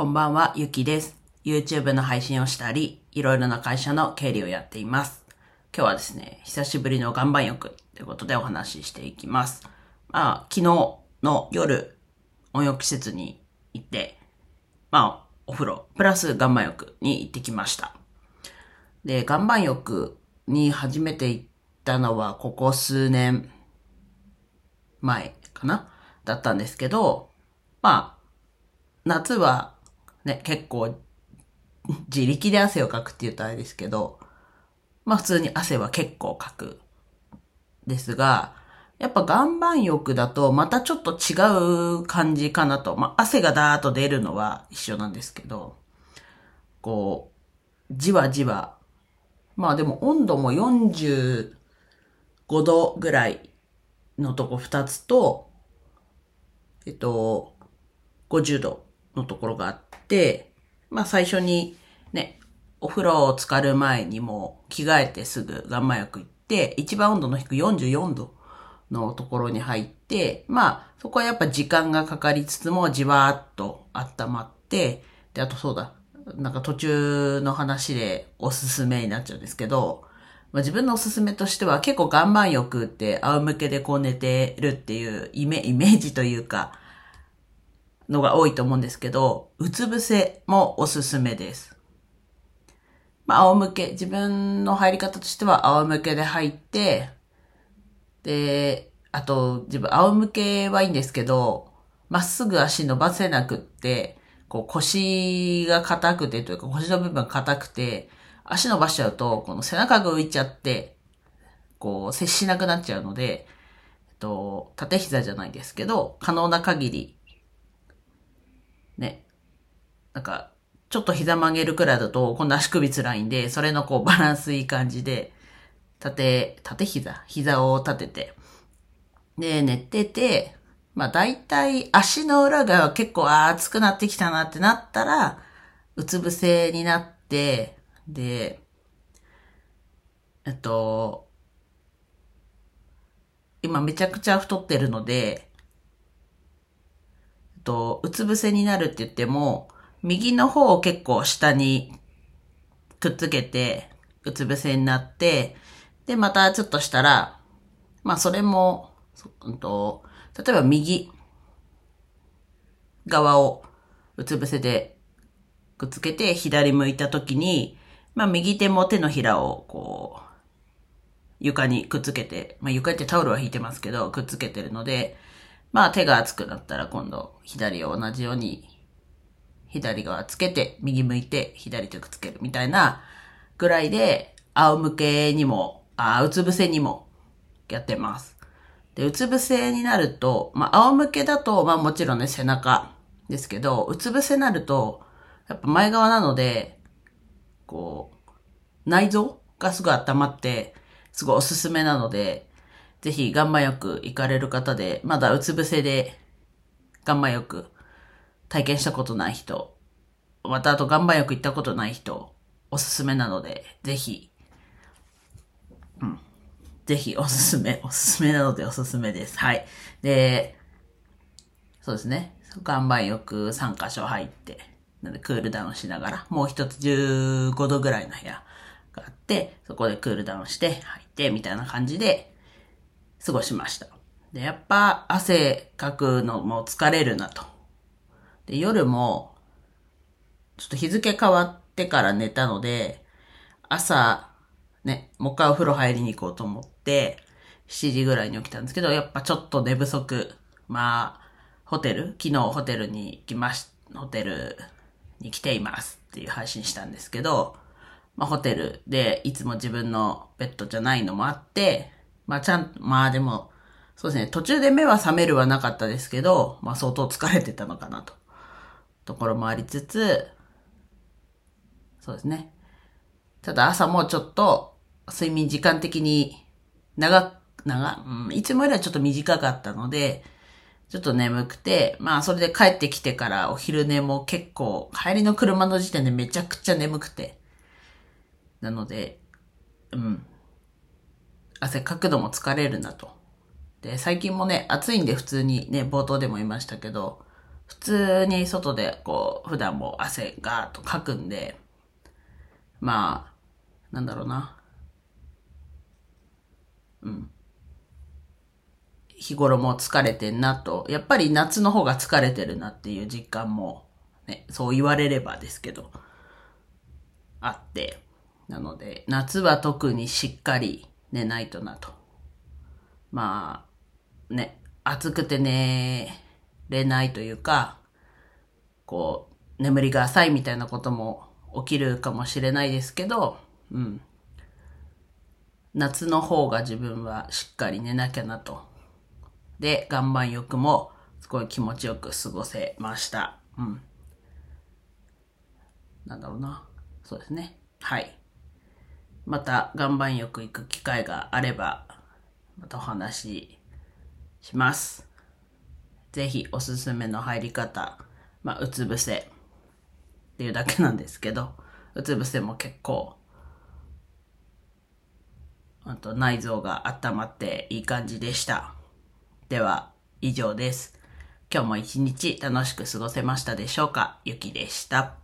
こんばんは、ゆきです。YouTube の配信をしたり、いろいろな会社の経理をやっています。今日はですね、久しぶりの岩盤浴ということでお話ししていきます。まあ、昨日の夜、温浴施設に行って、まあ、お風呂、プラス岩盤浴に行ってきました。で、岩盤浴に初めて行ったのは、ここ数年前かな？だったんですけど、まあ、夏はね、結構自力で汗をかくって言うとあれですけど、まあ普通に汗は結構かく。ですが、やっぱ岩盤浴だとまたちょっと違う感じかなと。まあ汗がダーッと出るのは一緒なんですけど、こう、じわじわ。まあでも温度も45度ぐらいのとこ2つと、えっと、50度のところがあって、まあ最初にね、お風呂を浸かる前にも着替えてすぐ岩盤浴行って、一番温度の低い44度のところに入って、まあそこはやっぱ時間がかかりつつもじわーっと温まって、で、あとそうだ、なんか途中の話でおすすめになっちゃうんですけど、まあ、自分のおすすめとしては結構岩盤浴って仰向けでこう寝てるっていうイメイメージというか、のが多いと思うんですけど、うつ伏せもおすすめです。まあ、仰向け、自分の入り方としては仰向けで入って、で、あと、自分、仰向けはいいんですけど、まっすぐ足伸ばせなくって、こう腰が硬くてというか腰の部分硬くて、足伸ばしちゃうと、この背中が浮いちゃって、こう接しなくなっちゃうので、えっと、縦膝じゃないですけど、可能な限りね、なんか、ちょっと膝曲げるくらいだと、今度足首辛いんで、それのこうバランスいい感じで、縦、縦膝？膝を立てて、で、寝てて、まあ大体足の裏が結構熱くなってきたなってなったら、うつ伏せになって、で、えっと、今めちゃくちゃ太ってるので、と、うつ伏せになるって言っても、右の方を結構下にくっつけて、うつ伏せになって、で、またちょっとしたら、まあそれも、うんと、例えば右側をうつ伏せでくっつけて左向いた時に、まあ右手も手のひらをこう、床にくっつけて、まあ床ってタオルは引いてますけど、くっつけてるので、まあ手が熱くなったら今度左を同じように左側つけて右向いて左手くっつけるみたいなぐらいで仰向けにも、あうつ伏せにもやってます。で、うつ伏せになると、まあ仰向けだとまあもちろんね背中ですけど、うつ伏せになるとやっぱ前側なので、こう、内臓がすごい温まって、すごいおすすめなので、ぜひ岩盤浴行かれる方で、まだうつ伏せで岩盤浴体験したことない人、またあと岩盤浴行ったことない人、おすすめなので、ぜひ、うん。ぜひおすすめ、おすすめなのでおすすめです。はい。で、そうですね。岩盤浴3箇所入って、なんでクールダウンしながら、もう一つ15度ぐらいの部屋があって、そこでクールダウンして、入って、みたいな感じで、過ごしました。で、やっぱ汗かくのも疲れるなと。で、夜も、ちょっと日付変わってから寝たので、朝、ね、もう一回お風呂入りに行こうと思って、7時ぐらいに起きたんですけど、やっぱちょっと寝不足。まあ、ホテル昨日ホテルに行きまし、ホテルに来ていますっていう配信したんですけど、まあホテルでいつも自分のベッドじゃないのもあって、まあちゃん、まあでも、そうですね、途中で目は覚めるはなかったですけど、まあ相当疲れてたのかなと。ところもありつつ、そうですね。ただ朝もちょっと睡眠時間的に長、長、うん、いつもよりはちょっと短かったので、ちょっと眠くて、まあそれで帰ってきてからお昼寝も結構、帰りの車の時点でめちゃくちゃ眠くて。なので、うん。汗かくのも疲れるなと。で、最近もね、暑いんで普通にね、冒頭でも言いましたけど、普通に外でこう、普段も汗ガーッとかくんで、まあ、なんだろうな。うん。日頃も疲れてんなと、やっぱり夏の方が疲れてるなっていう実感も、ね、そう言われればですけど、あって、なので、夏は特にしっかり寝ないとなと。まあ、ね、暑くて寝れないというか、こう、眠りが浅いみたいなことも起きるかもしれないですけど、うん。夏の方が自分はしっかり寝なきゃなと。で、岩盤浴もすごい気持ちよく過ごせました。うん。なんだろうな。そうですね。はい。また岩盤浴行く機会があれば、またお話しします。ぜひおすすめの入り方、まあ、うつ伏せっていうだけなんですけど、うつ伏せも結構、あと内臓が温まっていい感じでした。では、以上です。今日も一日楽しく過ごせましたでしょうか？ゆきでした。